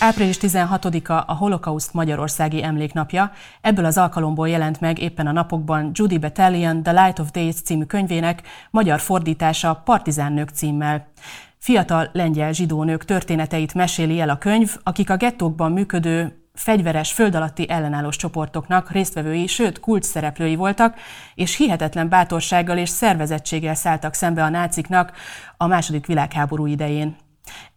Április 16-a a Holokauszt Magyarországi Emléknapja. Ebből az alkalomból jelent meg éppen a napokban Judy Battalion The Light of Days című könyvének magyar fordítása Partizánnők címmel. Fiatal lengyel zsidó nők történeteit meséli el a könyv, akik a gettókban működő fegyveres föld alatti ellenállós csoportoknak résztvevői, sőt kulcs szereplői voltak, és hihetetlen bátorsággal és szervezettséggel szálltak szembe a náciknak a második világháború idején.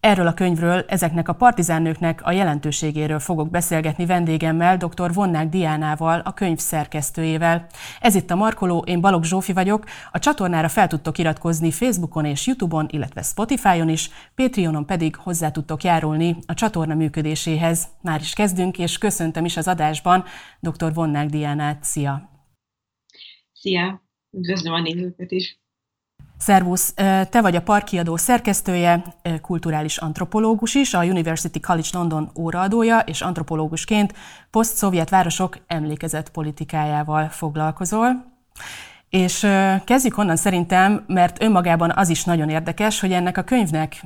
Erről a könyvről, ezeknek a partizánnőknek a jelentőségéről fogok beszélgetni vendégemmel, dr. Vonnák Diánával, a könyv szerkesztőjével. Ez itt a Markoló, én Balogh Zsófi vagyok. A csatornára fel tudtok iratkozni Facebookon és Youtube-on, illetve Spotify-on is, Patreonon pedig hozzá tudtok járulni a csatorna működéséhez. Már is kezdünk, és köszöntöm is az adásban dr. Vonnák Diánát. Szia! Szia! Üdvözlöm a nézőket is! Szervusz, te vagy a parkiadó szerkesztője, kulturális antropológus is, a University College London óraadója, és antropológusként poszt-szovjet városok emlékezett politikájával foglalkozol. És kezdjük onnan szerintem, mert önmagában az is nagyon érdekes, hogy ennek a könyvnek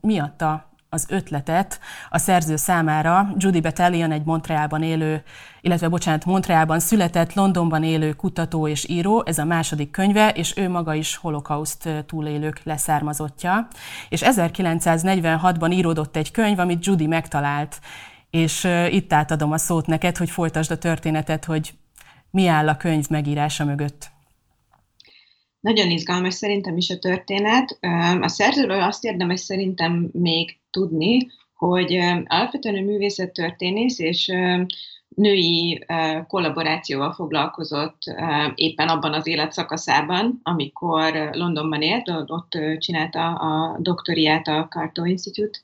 miatta az ötletet a szerző számára. Judy Battalion egy Montrealban élő, illetve bocsánat, Montrealban született, Londonban élő kutató és író, ez a második könyve, és ő maga is holokauszt túlélők leszármazottja. És 1946-ban íródott egy könyv, amit Judy megtalált, és itt átadom a szót neked, hogy folytasd a történetet, hogy mi áll a könyv megírása mögött. Nagyon izgalmas szerintem is a történet. A szerzőről azt érdemes szerintem még tudni, hogy alapvetően művészettörténész és női kollaborációval foglalkozott éppen abban az életszakaszában, amikor Londonban élt, ott csinálta a doktoriát a Carto Institute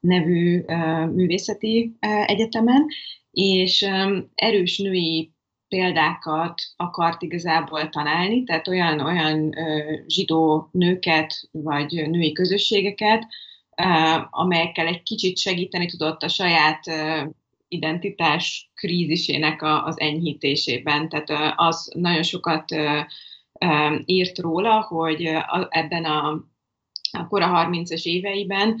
nevű művészeti egyetemen, és erős női példákat akart igazából találni, tehát olyan, olyan zsidó nőket vagy női közösségeket, amelyekkel egy kicsit segíteni tudott a saját identitás krízisének az enyhítésében. Tehát az nagyon sokat írt róla, hogy ebben a a kora 30-as éveiben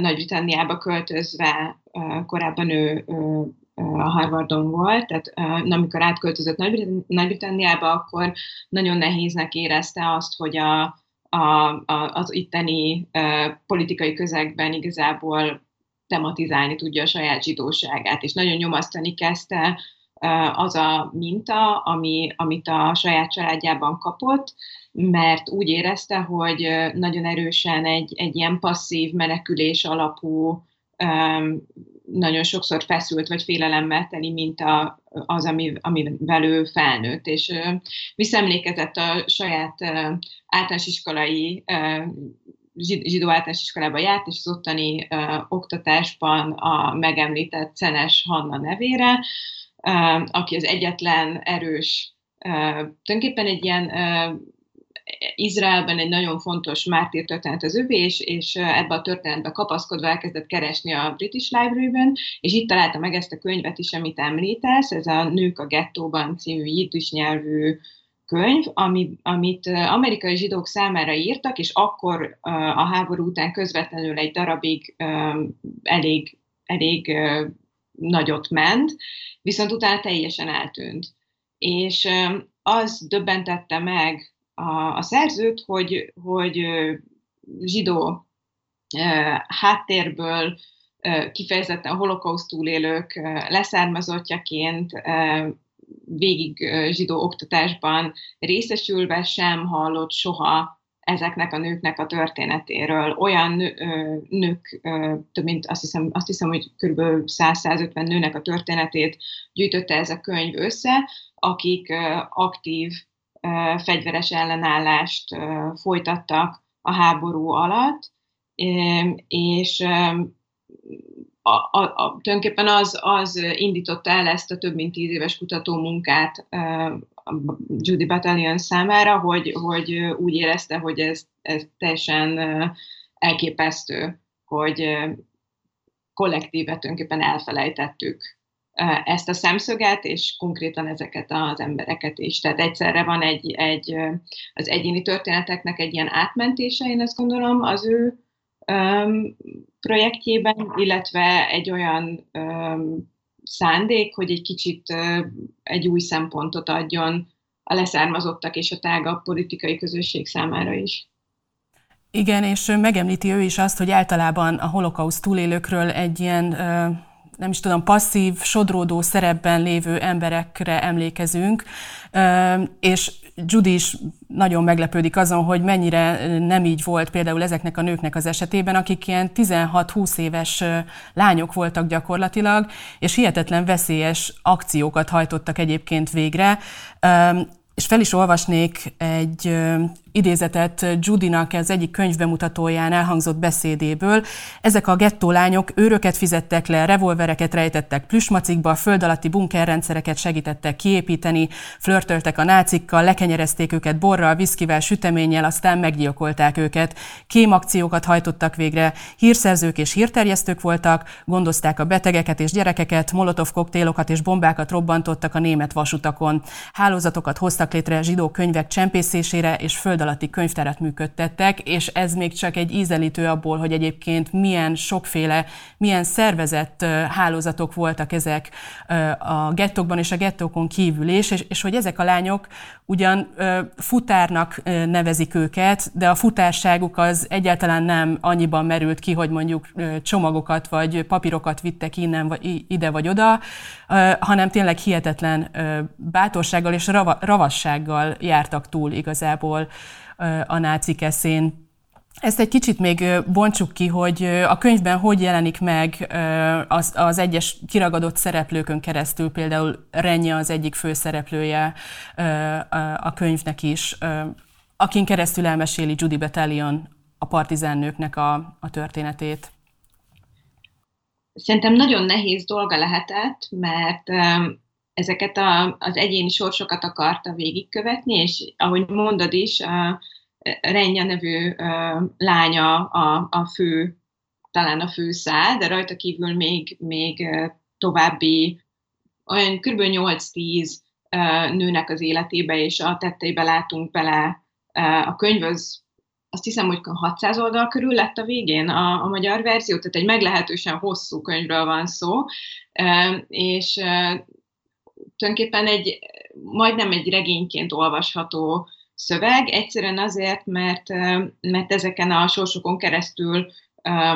Nagy-Britanniába költözve, korábban ő a Harvardon volt, tehát amikor átköltözött Nagy-Britanniába, akkor nagyon nehéznek érezte azt, hogy a, a, a, az itteni politikai közegben igazából tematizálni tudja a saját zsidóságát, és nagyon nyomasztani kezdte az a minta, ami, amit a saját családjában kapott, mert úgy érezte, hogy nagyon erősen egy, egy ilyen passzív menekülés alapú nagyon sokszor feszült vagy félelemmel teli, mint a, az, ami, amivel ő felnőtt, és visszaemlékezett a saját általános iskolai zsidó általános iskolába járt, és az ottani oktatásban a megemlített Szenes Hanna nevére, aki az egyetlen erős, tulajdonképpen egy ilyen Izraelben egy nagyon fontos mártír történet az övé, és, és ebbe a történetbe kapaszkodva elkezdett keresni a British Library-ben, és itt találta meg ezt a könyvet is, amit említesz, ez a Nők a gettóban című jiddis nyelvű könyv, ami, amit amerikai zsidók számára írtak, és akkor a háború után közvetlenül egy darabig elég, elég nagyot ment, viszont utána teljesen eltűnt. És az döbbentette meg a, a szerzőt, hogy, hogy zsidó háttérből kifejezetten holokauszt túlélők leszármazottjaként végig zsidó oktatásban részesülve sem hallott soha ezeknek a nőknek a történetéről. Olyan nők, több mint azt hiszem, azt hiszem hogy kb. 100-150 nőnek a történetét gyűjtötte ez a könyv össze, akik aktív fegyveres ellenállást folytattak a háború alatt, és a, a, a, tulajdonképpen az, az indította el ezt a több mint tíz éves kutató munkát Judy Battalion számára, hogy, hogy úgy érezte, hogy ez, ez teljesen elképesztő, hogy kollektívet tulajdonképpen elfelejtettük ezt a szemszöget, és konkrétan ezeket az embereket is. Tehát egyszerre van egy, egy az egyéni történeteknek egy ilyen átmentése, én azt gondolom, az ő projektjében, illetve egy olyan szándék, hogy egy kicsit egy új szempontot adjon a leszármazottak és a tágabb politikai közösség számára is. Igen, és megemlíti ő is azt, hogy általában a holokauszt túlélőkről egy ilyen, nem is tudom, passzív, sodródó szerepben lévő emberekre emlékezünk, és Judy is nagyon meglepődik azon, hogy mennyire nem így volt például ezeknek a nőknek az esetében, akik ilyen 16-20 éves lányok voltak gyakorlatilag, és hihetetlen veszélyes akciókat hajtottak egyébként végre. És fel is olvasnék egy idézetet Judinak az egyik könyvbemutatóján elhangzott beszédéből. Ezek a gettó lányok őröket fizettek le, revolvereket rejtettek plüsmacikba, föld alatti bunkerrendszereket segítettek kiépíteni, flörtöltek a nácikkal, lekenyerezték őket borral, viszkivel, süteménnyel, aztán meggyilkolták őket. Kémakciókat hajtottak végre, hírszerzők és hírterjesztők voltak, gondozták a betegeket és gyerekeket, molotov koktélokat és bombákat robbantottak a német vasutakon. Hálózatokat hoztak létre zsidó könyvek csempészésére és föld alatti könyvtárat működtettek, és ez még csak egy ízelítő abból, hogy egyébként milyen sokféle, milyen szervezett hálózatok voltak ezek a gettokban és a gettókon kívül is, és, és hogy ezek a lányok ugyan futárnak nevezik őket, de a futárságuk az egyáltalán nem annyiban merült ki, hogy mondjuk csomagokat vagy papírokat vittek innen vagy ide vagy oda, hanem tényleg hihetetlen bátorsággal és ravassággal jártak túl igazából a nácik eszén. Ezt egy kicsit még bontsuk ki, hogy a könyvben hogy jelenik meg az, az egyes kiragadott szereplőkön keresztül, például Renja az egyik főszereplője a könyvnek is, akin keresztül elmeséli Judy Battalion a partizán nőknek a, a történetét. Szerintem nagyon nehéz dolga lehetett, mert ezeket a, az egyéni sorsokat akarta végigkövetni, és ahogy mondod is, a Renja nevű a, lánya a, a fő, talán a fő szál, de rajta kívül még, még további olyan kb. 8-10 nőnek az életébe és a tetteibe látunk bele. A könyv az azt hiszem, hogy 600 oldal körül lett a végén a, a magyar verzió, tehát egy meglehetősen hosszú könyvről van szó, és tulajdonképpen egy, majdnem egy regényként olvasható szöveg, egyszerűen azért, mert, mert ezeken a sorsokon keresztül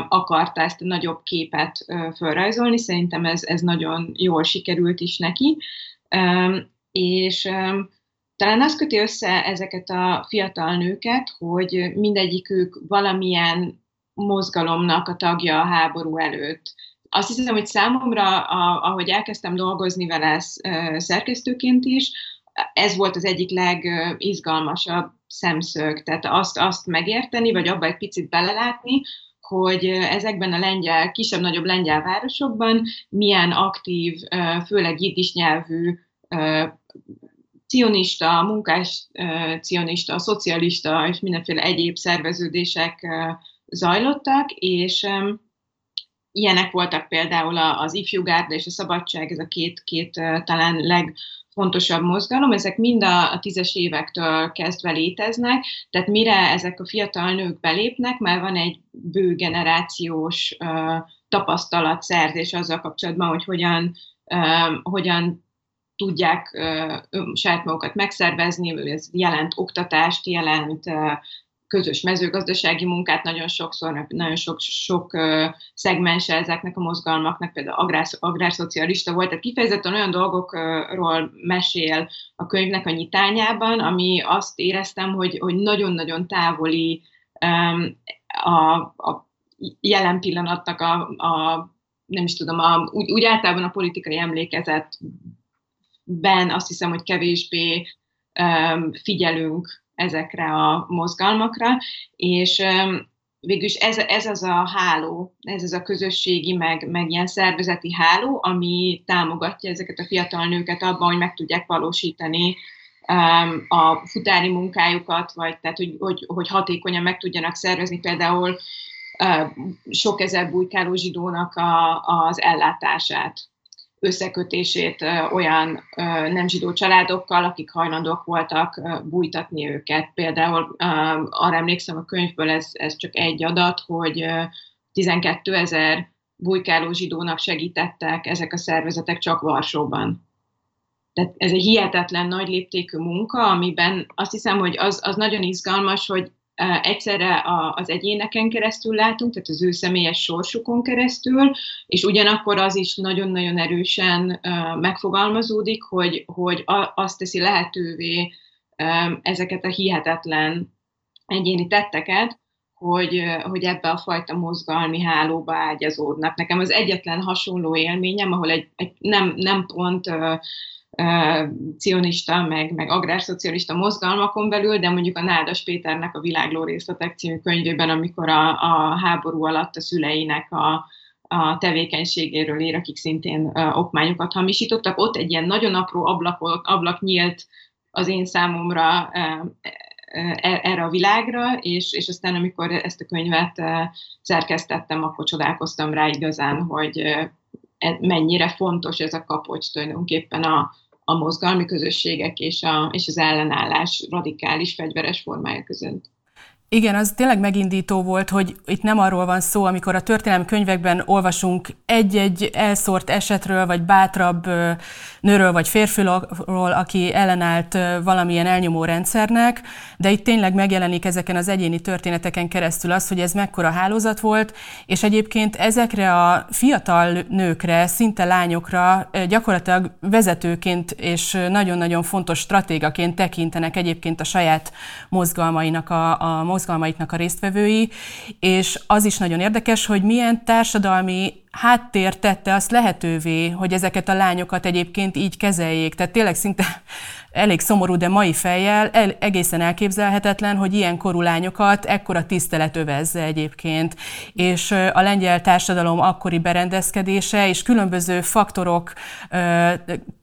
akarta ezt a nagyobb képet felrajzolni, szerintem ez, ez nagyon jól sikerült is neki, és talán az köti össze ezeket a fiatal nőket, hogy mindegyikük valamilyen mozgalomnak a tagja a háború előtt azt hiszem, hogy számomra, a, ahogy elkezdtem dolgozni vele szerkesztőként is, ez volt az egyik legizgalmasabb szemszög, tehát azt, azt megérteni, vagy abba egy picit belelátni, hogy ezekben a lengyel, kisebb-nagyobb lengyel városokban milyen aktív, főleg jiddis nyelvű cionista, munkás cionista, szocialista és mindenféle egyéb szerveződések zajlottak, és Ilyenek voltak például az ifjúgárda és a szabadság, ez a két, két talán legfontosabb mozgalom, ezek mind a, a tízes évektől kezdve léteznek, tehát mire ezek a fiatal nők belépnek, már van egy bő generációs uh, tapasztalatszerzés azzal kapcsolatban, hogy hogyan, uh, hogyan tudják uh, saját magukat megszervezni, ez jelent oktatást, jelent uh, közös mezőgazdasági munkát nagyon sokszor, nagyon sok, sok szegmense ezeknek a mozgalmaknak, például agrár, agrárszocialista volt, tehát kifejezetten olyan dolgokról mesél a könyvnek a nyitányában, ami azt éreztem, hogy, hogy nagyon-nagyon távoli a, a jelen pillanatnak a, a nem is tudom, a, úgy, úgy általában a politikai emlékezetben azt hiszem, hogy kevésbé um, figyelünk ezekre a mozgalmakra, és végülis ez, ez az a háló, ez az a közösségi, meg, meg ilyen szervezeti háló, ami támogatja ezeket a fiatal nőket abban, hogy meg tudják valósítani a futári munkájukat, vagy tehát, hogy, hogy, hogy hatékonyan meg tudjanak szervezni például sok ezer bujkáló zsidónak a, az ellátását összekötését olyan nem zsidó családokkal, akik hajlandók voltak bújtatni őket. Például arra emlékszem a könyvből, ez, ez csak egy adat, hogy 12 ezer bujkáló zsidónak segítettek ezek a szervezetek csak Varsóban. Tehát ez egy hihetetlen nagy léptékű munka, amiben azt hiszem, hogy az, az nagyon izgalmas, hogy egyszerre az egyéneken keresztül látunk, tehát az ő személyes sorsukon keresztül, és ugyanakkor az is nagyon-nagyon erősen megfogalmazódik, hogy, hogy azt teszi lehetővé ezeket a hihetetlen egyéni tetteket, hogy, hogy ebbe a fajta mozgalmi hálóba ágyazódnak. Nekem az egyetlen hasonló élményem, ahol egy, egy nem, nem pont cionista, meg, meg agrárszocialista mozgalmakon belül, de mondjuk a Nádas Péternek a Világló részletek című könyvében, amikor a, a háború alatt a szüleinek a, a tevékenységéről ír, akik szintén okmányokat hamisítottak. Ott egy ilyen nagyon apró ablak, ablak nyílt az én számomra uh, erre a világra, és, és aztán amikor ezt a könyvet szerkesztettem, akkor csodálkoztam rá igazán, hogy uh, mennyire fontos ez a kapocs tulajdonképpen a, a mozgalmi közösségek és, a, és az ellenállás radikális fegyveres formája között. Igen, az tényleg megindító volt, hogy itt nem arról van szó, amikor a történelmi könyvekben olvasunk egy-egy elszórt esetről, vagy bátrabb nőről, vagy férfiról, aki ellenállt valamilyen elnyomó rendszernek, de itt tényleg megjelenik ezeken az egyéni történeteken keresztül az, hogy ez mekkora hálózat volt, és egyébként ezekre a fiatal nőkre, szinte lányokra gyakorlatilag vezetőként és nagyon-nagyon fontos stratégaként tekintenek egyébként a saját mozgalmainak a, a mozgalmaiknak a résztvevői, és az is nagyon érdekes, hogy milyen társadalmi háttér tette azt lehetővé, hogy ezeket a lányokat egyébként így kezeljék. Tehát tényleg szinte elég szomorú, de mai fejjel el, egészen elképzelhetetlen, hogy ilyen korú lányokat ekkora tisztelet övezze egyébként. És a lengyel társadalom akkori berendezkedése és különböző faktorok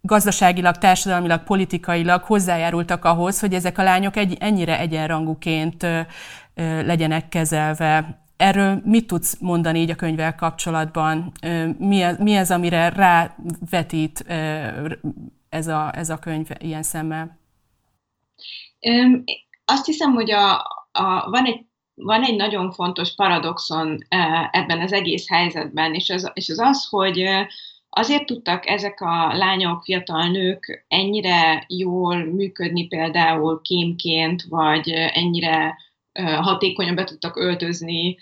gazdaságilag, társadalmilag, politikailag hozzájárultak ahhoz, hogy ezek a lányok egy, ennyire egyenrangúként legyenek kezelve. Erről mit tudsz mondani így a könyvvel kapcsolatban? Mi az, mi az amire rávetít ez a, ez a könyv ilyen szemmel? Azt hiszem, hogy a, a, van, egy, van egy nagyon fontos paradoxon ebben az egész helyzetben, és az és az, az hogy azért tudtak ezek a lányok, fiatal nők ennyire jól működni például kémként, vagy ennyire hatékonyan be tudtak öltözni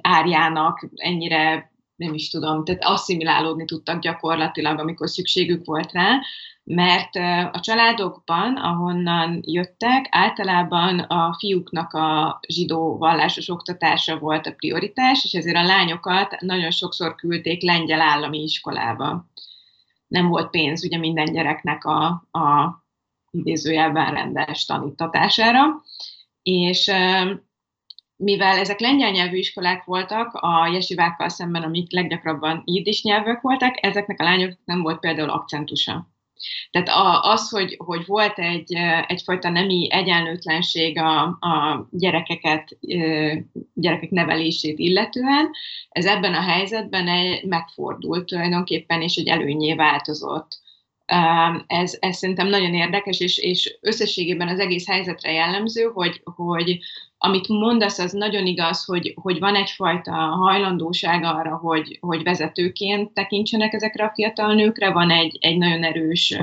árjának, ennyire nem is tudom, tehát asszimilálódni tudtak gyakorlatilag, amikor szükségük volt rá, mert a családokban, ahonnan jöttek, általában a fiúknak a zsidó vallásos oktatása volt a prioritás, és ezért a lányokat nagyon sokszor küldték lengyel állami iskolába. Nem volt pénz ugye minden gyereknek a, a idézőjelben rendes tanítatására, és mivel ezek lengyel nyelvű iskolák voltak, a jesivákkal szemben, amik leggyakrabban jiddis nyelvek voltak, ezeknek a lányok nem volt például akcentusa. Tehát az, hogy, hogy volt egy, egyfajta nemi egyenlőtlenség a, a gyerekeket, gyerekek nevelését illetően, ez ebben a helyzetben megfordult tulajdonképpen, és egy előnyé változott. Ez, ez szerintem nagyon érdekes, és, és összességében az egész helyzetre jellemző, hogy, hogy amit mondasz, az nagyon igaz, hogy, hogy van egyfajta hajlandóság arra, hogy, hogy vezetőként tekintsenek ezekre a fiatal nőkre, van egy, egy nagyon erős,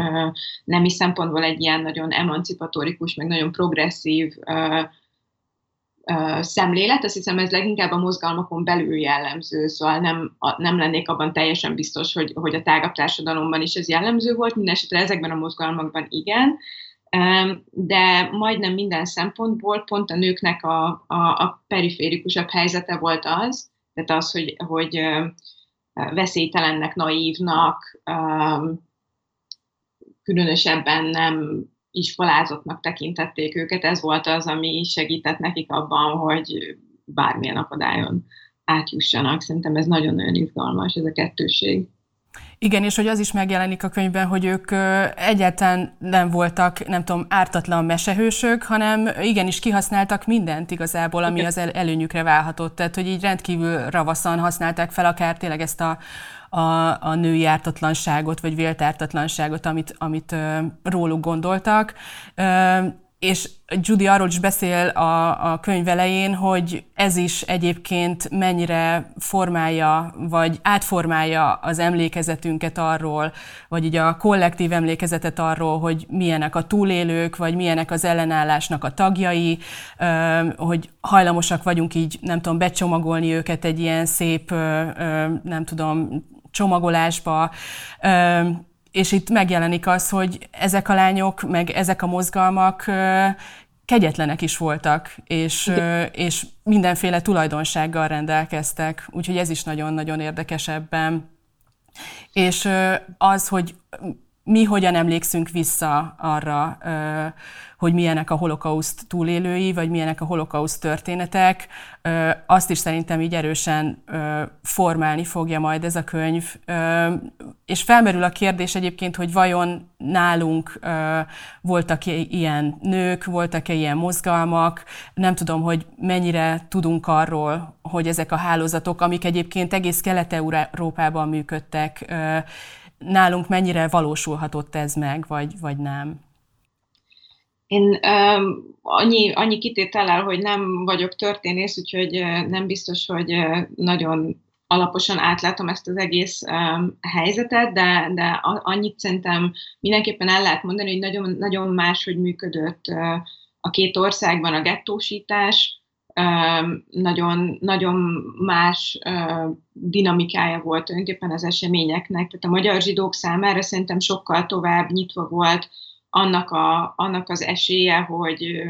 nemi szempontból egy ilyen nagyon emancipatorikus, meg nagyon progresszív szemlélet, azt hiszem ez leginkább a mozgalmakon belül jellemző, szóval nem, nem lennék abban teljesen biztos, hogy, hogy a tágabb társadalomban is ez jellemző volt, mindenesetre ezekben a mozgalmakban igen, de majdnem minden szempontból pont a nőknek a, a, a periférikusabb helyzete volt az, tehát az, hogy, hogy veszélytelennek, naívnak, különösebben nem iskolázottnak tekintették őket, ez volt az, ami segített nekik abban, hogy bármilyen akadályon átjussanak. Szerintem ez nagyon-nagyon izgalmas, ez a kettőség. Igen, és hogy az is megjelenik a könyvben, hogy ők egyáltalán nem voltak, nem tudom, ártatlan mesehősök, hanem igenis kihasználtak mindent igazából, ami az előnyükre válhatott. Tehát, hogy így rendkívül ravaszan használták fel akár tényleg ezt a, a, a női ártatlanságot, vagy vélt ártatlanságot, amit, amit róluk gondoltak. És Judy arról is beszél a, a könyv elején, hogy ez is egyébként mennyire formálja, vagy átformálja az emlékezetünket arról, vagy így a kollektív emlékezetet arról, hogy milyenek a túlélők, vagy milyenek az ellenállásnak a tagjai, hogy hajlamosak vagyunk így, nem tudom, becsomagolni őket egy ilyen szép, nem tudom, csomagolásba, és itt megjelenik az, hogy ezek a lányok, meg ezek a mozgalmak kegyetlenek is voltak, és, és mindenféle tulajdonsággal rendelkeztek, úgyhogy ez is nagyon-nagyon érdekes ebben. És az, hogy mi hogyan emlékszünk vissza arra, hogy milyenek a holokauszt túlélői, vagy milyenek a holokauszt történetek, azt is szerintem így erősen formálni fogja majd ez a könyv. És felmerül a kérdés egyébként, hogy vajon nálunk voltak-e ilyen nők, voltak-e ilyen mozgalmak, nem tudom, hogy mennyire tudunk arról, hogy ezek a hálózatok, amik egyébként egész Kelet-Európában működtek, nálunk mennyire valósulhatott ez meg, vagy, vagy nem? Én um, annyi, annyi kitétellel, hogy nem vagyok történész, úgyhogy nem biztos, hogy nagyon alaposan átlátom ezt az egész um, helyzetet, de, de annyit szerintem mindenképpen el lehet mondani, hogy nagyon, nagyon más, hogy működött uh, a két országban a gettósítás, nagyon, nagyon más dinamikája volt tulajdonképpen az eseményeknek. Tehát a magyar zsidók számára szerintem sokkal tovább nyitva volt annak, a, annak az esélye, hogy,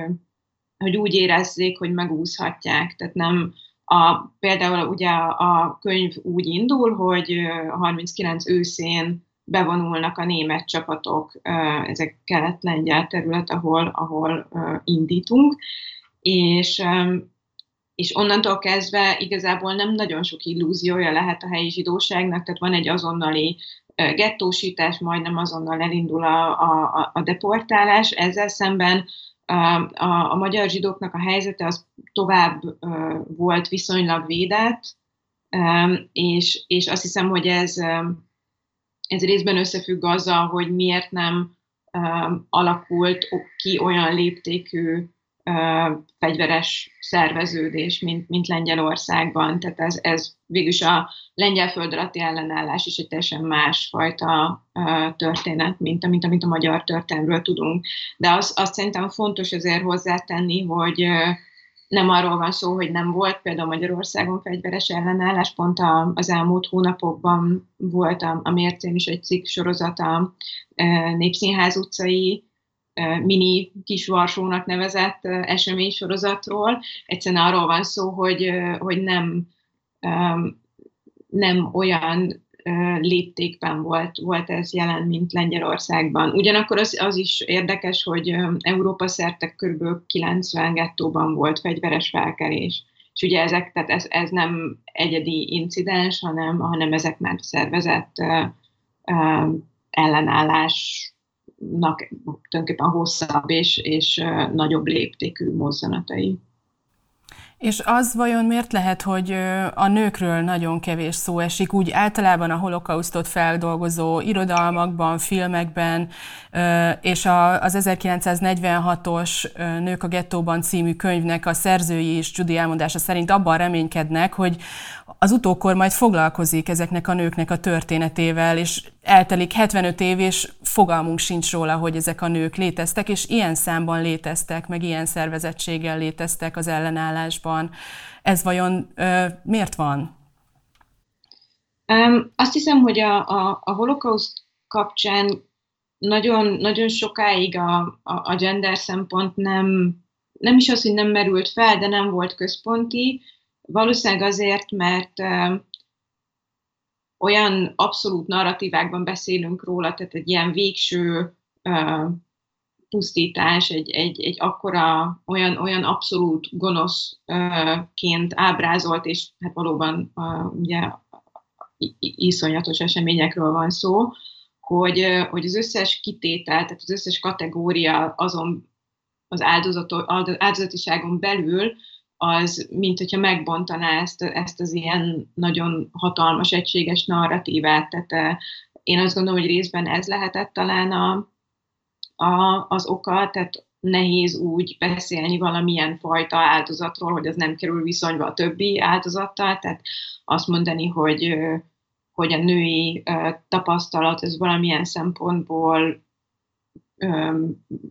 hogy úgy érezzék, hogy megúszhatják. Tehát nem, a, például ugye a könyv úgy indul, hogy 39 őszén bevonulnak a német csapatok, ezek kelet-lengyel terület, ahol, ahol indítunk, és, és onnantól kezdve igazából nem nagyon sok illúziója lehet a helyi zsidóságnak, tehát van egy azonnali gettósítás, majdnem azonnal elindul a, a, a deportálás. Ezzel szemben a, a, a magyar zsidóknak a helyzete az tovább volt viszonylag védett, és, és azt hiszem, hogy ez, ez részben összefügg azzal, hogy miért nem alakult ki olyan léptékű fegyveres szerveződés, mint, mint Lengyelországban. Tehát ez, ez végülis a lengyel föld alatti ellenállás is egy teljesen másfajta történet, mint, mint amit a magyar történelmről tudunk. De az, azt szerintem fontos azért hozzátenni, hogy nem arról van szó, hogy nem volt például Magyarországon fegyveres ellenállás, pont az elmúlt hónapokban volt a, a Mércén is egy cikk sorozata a Népszínház utcai mini kis Varsónak nevezett eseménysorozatról. Egyszerűen arról van szó, hogy, hogy nem, nem olyan léptékben volt, volt ez jelen, mint Lengyelországban. Ugyanakkor az, az is érdekes, hogy Európa szerte kb. 90 gettóban volt fegyveres felkelés. És ugye ezek, tehát ez, ez nem egyedi incidens, hanem, hanem ezek már szervezett uh, ellenállás tulajdonképpen hosszabb és, és nagyobb léptékű mozzanatai. És az vajon miért lehet, hogy a nőkről nagyon kevés szó esik, úgy általában a holokausztot feldolgozó irodalmakban, filmekben, és az 1946-os Nők a gettóban című könyvnek a szerzői és Judy elmondása szerint abban reménykednek, hogy az utókor majd foglalkozik ezeknek a nőknek a történetével, és eltelik 75 év, és fogalmunk sincs róla, hogy ezek a nők léteztek, és ilyen számban léteztek, meg ilyen szervezettséggel léteztek az ellenállásban. Ez vajon ö, miért van? Um, azt hiszem, hogy a, a, a holokauszt kapcsán nagyon, nagyon sokáig a, a, a gender szempont nem, nem is az, hogy nem merült fel, de nem volt központi. Valószínűleg azért, mert olyan abszolút narratívákban beszélünk róla, tehát egy ilyen végső uh, pusztítás, egy, egy, egy akkora, olyan, olyan abszolút gonoszként ábrázolt, és hát valóban uh, ugye iszonyatos eseményekről van szó, hogy, hogy az összes kitétel, tehát az összes kategória azon az áldozatiságon belül, az, mint hogyha megbontaná ezt, ezt az ilyen nagyon hatalmas, egységes narratívát. Tehát én azt gondolom, hogy részben ez lehetett talán a, a, az oka, tehát nehéz úgy beszélni valamilyen fajta áldozatról, hogy az nem kerül viszonyba a többi áldozattal, tehát azt mondani, hogy, hogy a női tapasztalat ez valamilyen szempontból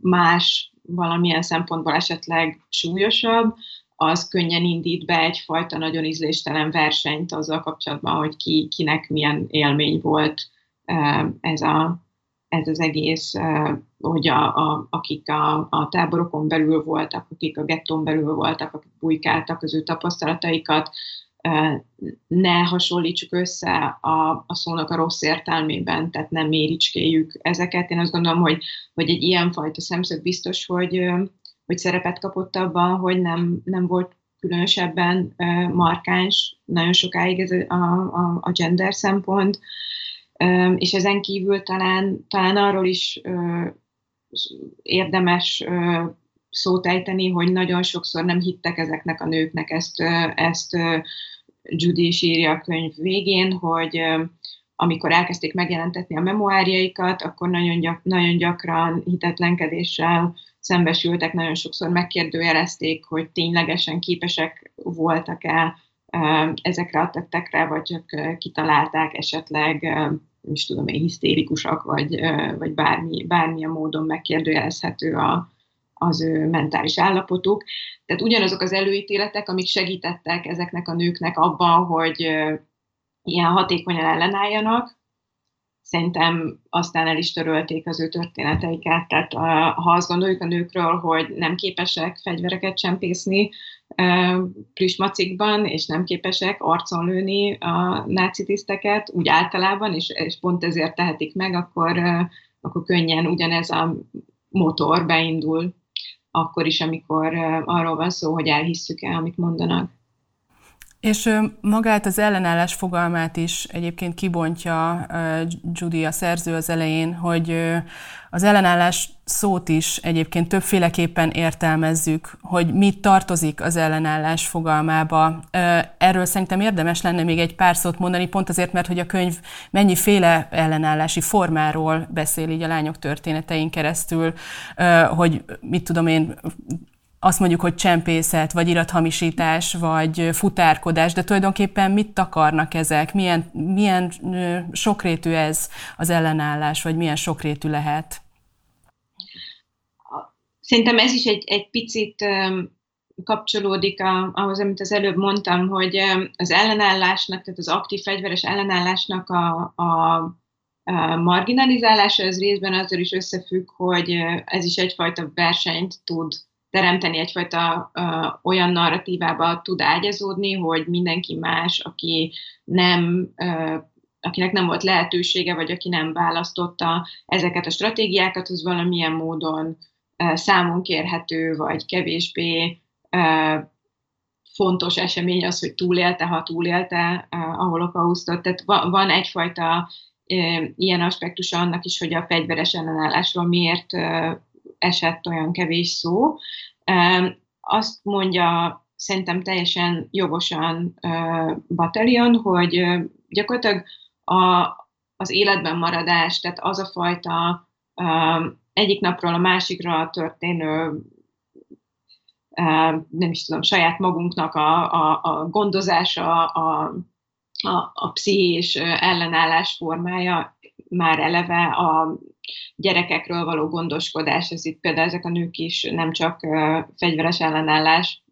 más, valamilyen szempontból esetleg súlyosabb, az könnyen indít be egyfajta nagyon ízléstelen versenyt azzal kapcsolatban, hogy ki, kinek milyen élmény volt ez, a, ez az egész, hogy a, a, akik a, a táborokon belül voltak, akik a gettón belül voltak, akik bujkáltak az ő tapasztalataikat, ne hasonlítsuk össze a, a szónak a rossz értelmében, tehát nem méricskéljük ezeket. Én azt gondolom, hogy, hogy egy ilyenfajta szemszög biztos, hogy, hogy szerepet kapott abban, hogy nem, nem volt különösebben markáns nagyon sokáig ez a, a, a gender szempont, és ezen kívül talán, talán arról is érdemes szót ejteni, hogy nagyon sokszor nem hittek ezeknek a nőknek, ezt, ezt Judy is írja a könyv végén, hogy amikor elkezdték megjelentetni a memoárjaikat, akkor nagyon, gyak, nagyon gyakran hitetlenkedéssel szembesültek, nagyon sokszor megkérdőjelezték, hogy ténylegesen képesek voltak-e ezekre a tettekre, vagy csak kitalálták esetleg, nem is tudom én, hisztérikusak, vagy, vagy bármi, bármilyen módon megkérdőjelezhető a, az ő mentális állapotuk. Tehát ugyanazok az előítéletek, amik segítettek ezeknek a nőknek abban, hogy ilyen hatékonyan ellenálljanak, szerintem aztán el is törölték az ő történeteiket. Tehát ha azt gondoljuk a nőkről, hogy nem képesek fegyvereket csempészni plüsmacikban, és nem képesek arcon lőni a náci tiszteket, úgy általában, és, és pont ezért tehetik meg, akkor, akkor könnyen ugyanez a motor beindul akkor is, amikor arról van szó, hogy elhisszük el, amit mondanak. És magát az ellenállás fogalmát is egyébként kibontja Judy a szerző az elején, hogy az ellenállás szót is egyébként többféleképpen értelmezzük, hogy mit tartozik az ellenállás fogalmába. Erről szerintem érdemes lenne még egy pár szót mondani, pont azért, mert hogy a könyv mennyiféle ellenállási formáról beszél így a lányok történetein keresztül, hogy mit tudom én, azt mondjuk, hogy csempészet, vagy irathamisítás, vagy futárkodás, de tulajdonképpen mit takarnak ezek? Milyen, milyen sokrétű ez az ellenállás, vagy milyen sokrétű lehet? Szerintem ez is egy, egy picit kapcsolódik ahhoz, amit az előbb mondtam, hogy az ellenállásnak, tehát az aktív fegyveres ellenállásnak a, a, a marginalizálása az részben azzal is összefügg, hogy ez is egyfajta versenyt tud teremteni egyfajta ö, olyan narratívába tud ágyazódni, hogy mindenki más, aki nem, ö, akinek nem volt lehetősége, vagy aki nem választotta ezeket a stratégiákat, az valamilyen módon ö, számon kérhető, vagy kevésbé ö, fontos esemény az, hogy túlélte, ha túlélte a holokausztot. Tehát van egyfajta ilyen aspektus annak is, hogy a fegyveres ellenállásról miért esett olyan kevés szó. Azt mondja szerintem teljesen jogosan Battalion, hogy gyakorlatilag a, az életben maradás, tehát az a fajta egyik napról a másikra történő nem is tudom, saját magunknak a, a, a gondozása, a, a, a pszichés ellenállás formája már eleve a gyerekekről való gondoskodás, ez itt például ezek a nők is nem csak fegyveres ellenállás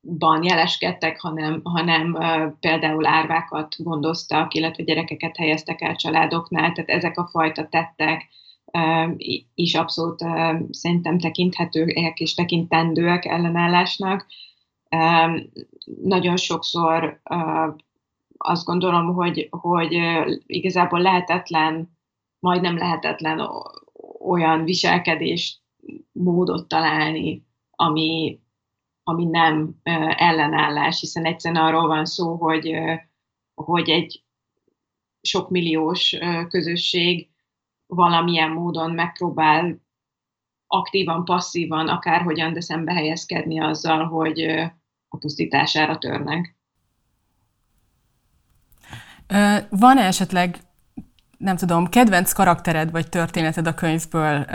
ban jeleskedtek, hanem, hanem például árvákat gondoztak, illetve gyerekeket helyeztek el családoknál, tehát ezek a fajta tettek is abszolút szerintem tekinthetőek és tekintendőek ellenállásnak. Nagyon sokszor azt gondolom, hogy, hogy igazából lehetetlen, majdnem lehetetlen olyan viselkedés módot találni, ami, ami nem ellenállás, hiszen egyszerűen arról van szó, hogy, hogy egy sok milliós közösség valamilyen módon megpróbál aktívan, passzívan, akárhogyan, de szembe helyezkedni azzal, hogy a pusztítására törnek. Van-e esetleg, nem tudom, kedvenc karaktered vagy történeted a könyvből?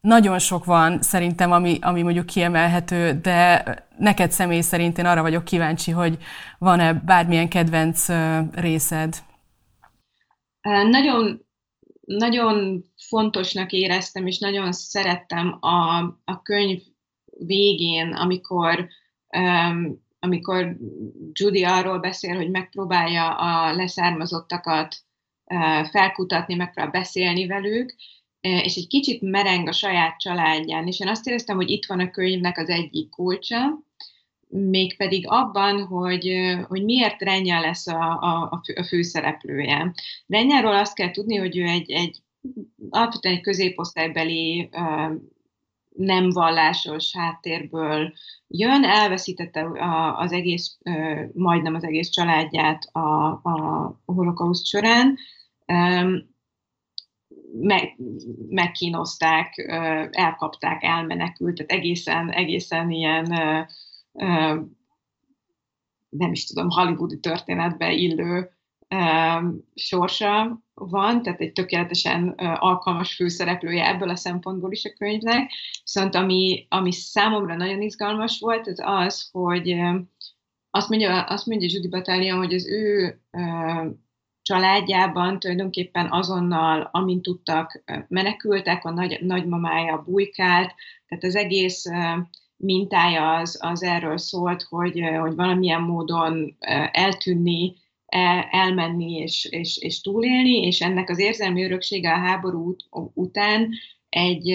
Nagyon sok van szerintem, ami, ami mondjuk kiemelhető, de neked személy szerint én arra vagyok kíváncsi, hogy van-e bármilyen kedvenc részed? Nagyon, nagyon fontosnak éreztem, és nagyon szerettem a, a könyv végén, amikor amikor Judy arról beszél, hogy megpróbálja a leszármazottakat felkutatni, megpróbál beszélni velük, és egy kicsit mereng a saját családján, és én azt éreztem, hogy itt van a könyvnek az egyik kulcsa, mégpedig abban, hogy, hogy miért Renya lesz a, a, a főszereplője. Renyáról azt kell tudni, hogy ő egy, egy alapvetően egy középosztálybeli nem vallásos háttérből jön, elveszítette az egész, majdnem az egész családját a, a holokauszt során, meg, megkínozták, elkapták, elmenekült, tehát egészen, egészen ilyen nem is tudom, hollywoodi történetbe illő sorsa van, tehát egy tökéletesen alkalmas főszereplője ebből a szempontból is a könyvnek. Viszont ami, ami számomra nagyon izgalmas volt, az az, hogy azt mondja, azt mondja Judy Battalion, hogy az ő családjában tulajdonképpen azonnal, amint tudtak, menekültek, a nagy, nagymamája bujkált, tehát az egész mintája az, az erről szólt, hogy, hogy valamilyen módon eltűnni, elmenni és, és, és túlélni, és ennek az érzelmi öröksége a háború után egy,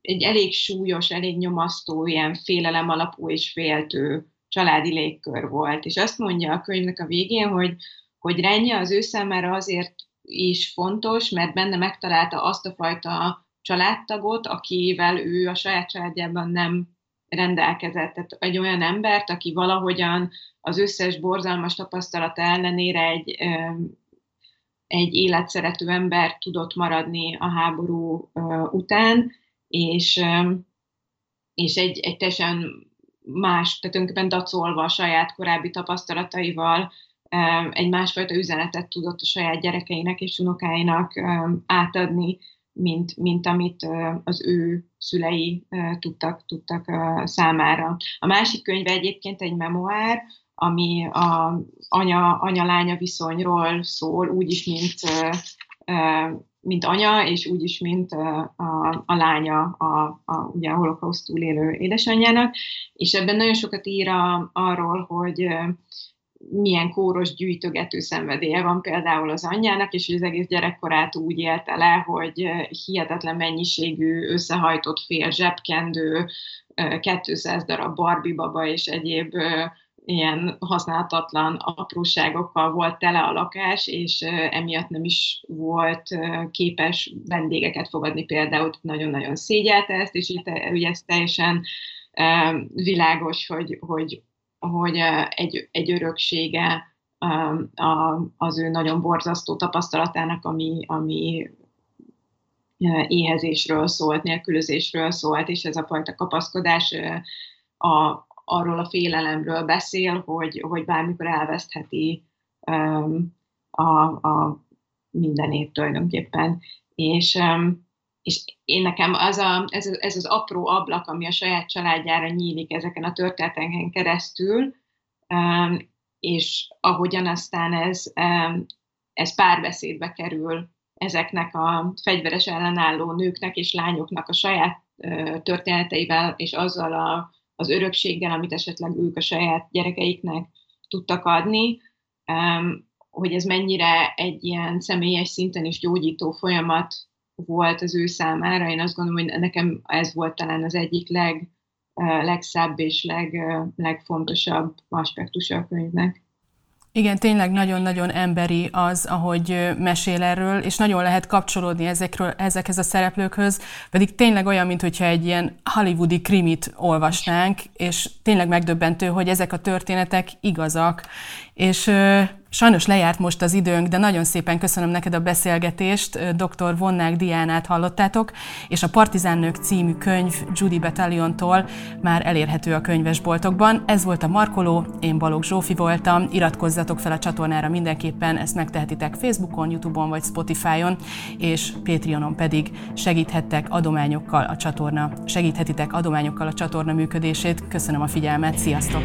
egy elég súlyos, elég nyomasztó, ilyen félelem alapú és féltő családi légkör volt. És azt mondja a könyvnek a végén, hogy, hogy Renje az ő számára azért is fontos, mert benne megtalálta azt a fajta családtagot, akivel ő a saját családjában nem rendelkezett. Tehát egy olyan embert, aki valahogyan az összes borzalmas tapasztalata ellenére egy, egy életszerető ember tudott maradni a háború után, és, és egy, egy teljesen más, tehát önképpen dacolva a saját korábbi tapasztalataival egy másfajta üzenetet tudott a saját gyerekeinek és unokáinak átadni, mint, mint amit az ő szülei tudtak, tudtak számára. A másik könyve egyébként egy memoár, ami a anya-lánya viszonyról szól, úgyis, mint, mint anya, és úgyis, mint a, a lánya a, a, ugye a holokauszt túlélő édesanyjának, és ebben nagyon sokat ír a, arról, hogy milyen kóros gyűjtögető szenvedélye van például az anyjának, és az egész gyerekkorát úgy élte le, hogy hihetetlen mennyiségű összehajtott fél zsebkendő, 200 darab Barbie baba és egyéb ilyen használhatatlan apróságokkal volt tele a lakás, és emiatt nem is volt képes vendégeket fogadni. Például, nagyon-nagyon szégyelte ezt, és ugye ez teljesen világos, hogy, hogy hogy egy, egy öröksége az ő nagyon borzasztó tapasztalatának, ami, ami éhezésről szólt, nélkülözésről szólt, és ez a fajta kapaszkodás a, arról a félelemről beszél, hogy, hogy bármikor elvesztheti a, a mindenét tulajdonképpen. És, és én nekem az a, ez, ez az apró ablak, ami a saját családjára nyílik ezeken a történeteken keresztül, um, és ahogyan aztán ez, um, ez párbeszédbe kerül ezeknek a fegyveres ellenálló nőknek és lányoknak a saját történeteivel, és azzal a, az örökséggel, amit esetleg ők a saját gyerekeiknek tudtak adni, um, hogy ez mennyire egy ilyen személyes szinten is gyógyító folyamat volt az ő számára. Én azt gondolom, hogy nekem ez volt talán az egyik leg, legszebb és leg, legfontosabb aspektusa a könyvnek. Igen, tényleg nagyon-nagyon emberi az, ahogy mesél erről, és nagyon lehet kapcsolódni ezekről, ezekhez a szereplőkhöz, pedig tényleg olyan, mintha egy ilyen hollywoodi krimit olvasnánk, és tényleg megdöbbentő, hogy ezek a történetek igazak. És Sajnos lejárt most az időnk, de nagyon szépen köszönöm neked a beszélgetést. Dr. Vonnák Diánát hallottátok, és a Partizánnők című könyv Judy Battaliontól már elérhető a könyvesboltokban. Ez volt a Markoló, én Balogh Zsófi voltam. Iratkozzatok fel a csatornára mindenképpen, ezt megtehetitek Facebookon, Youtube-on vagy Spotify-on, és Patreonon pedig segíthettek adományokkal a csatorna, segíthetitek adományokkal a csatorna működését. Köszönöm a figyelmet, sziasztok!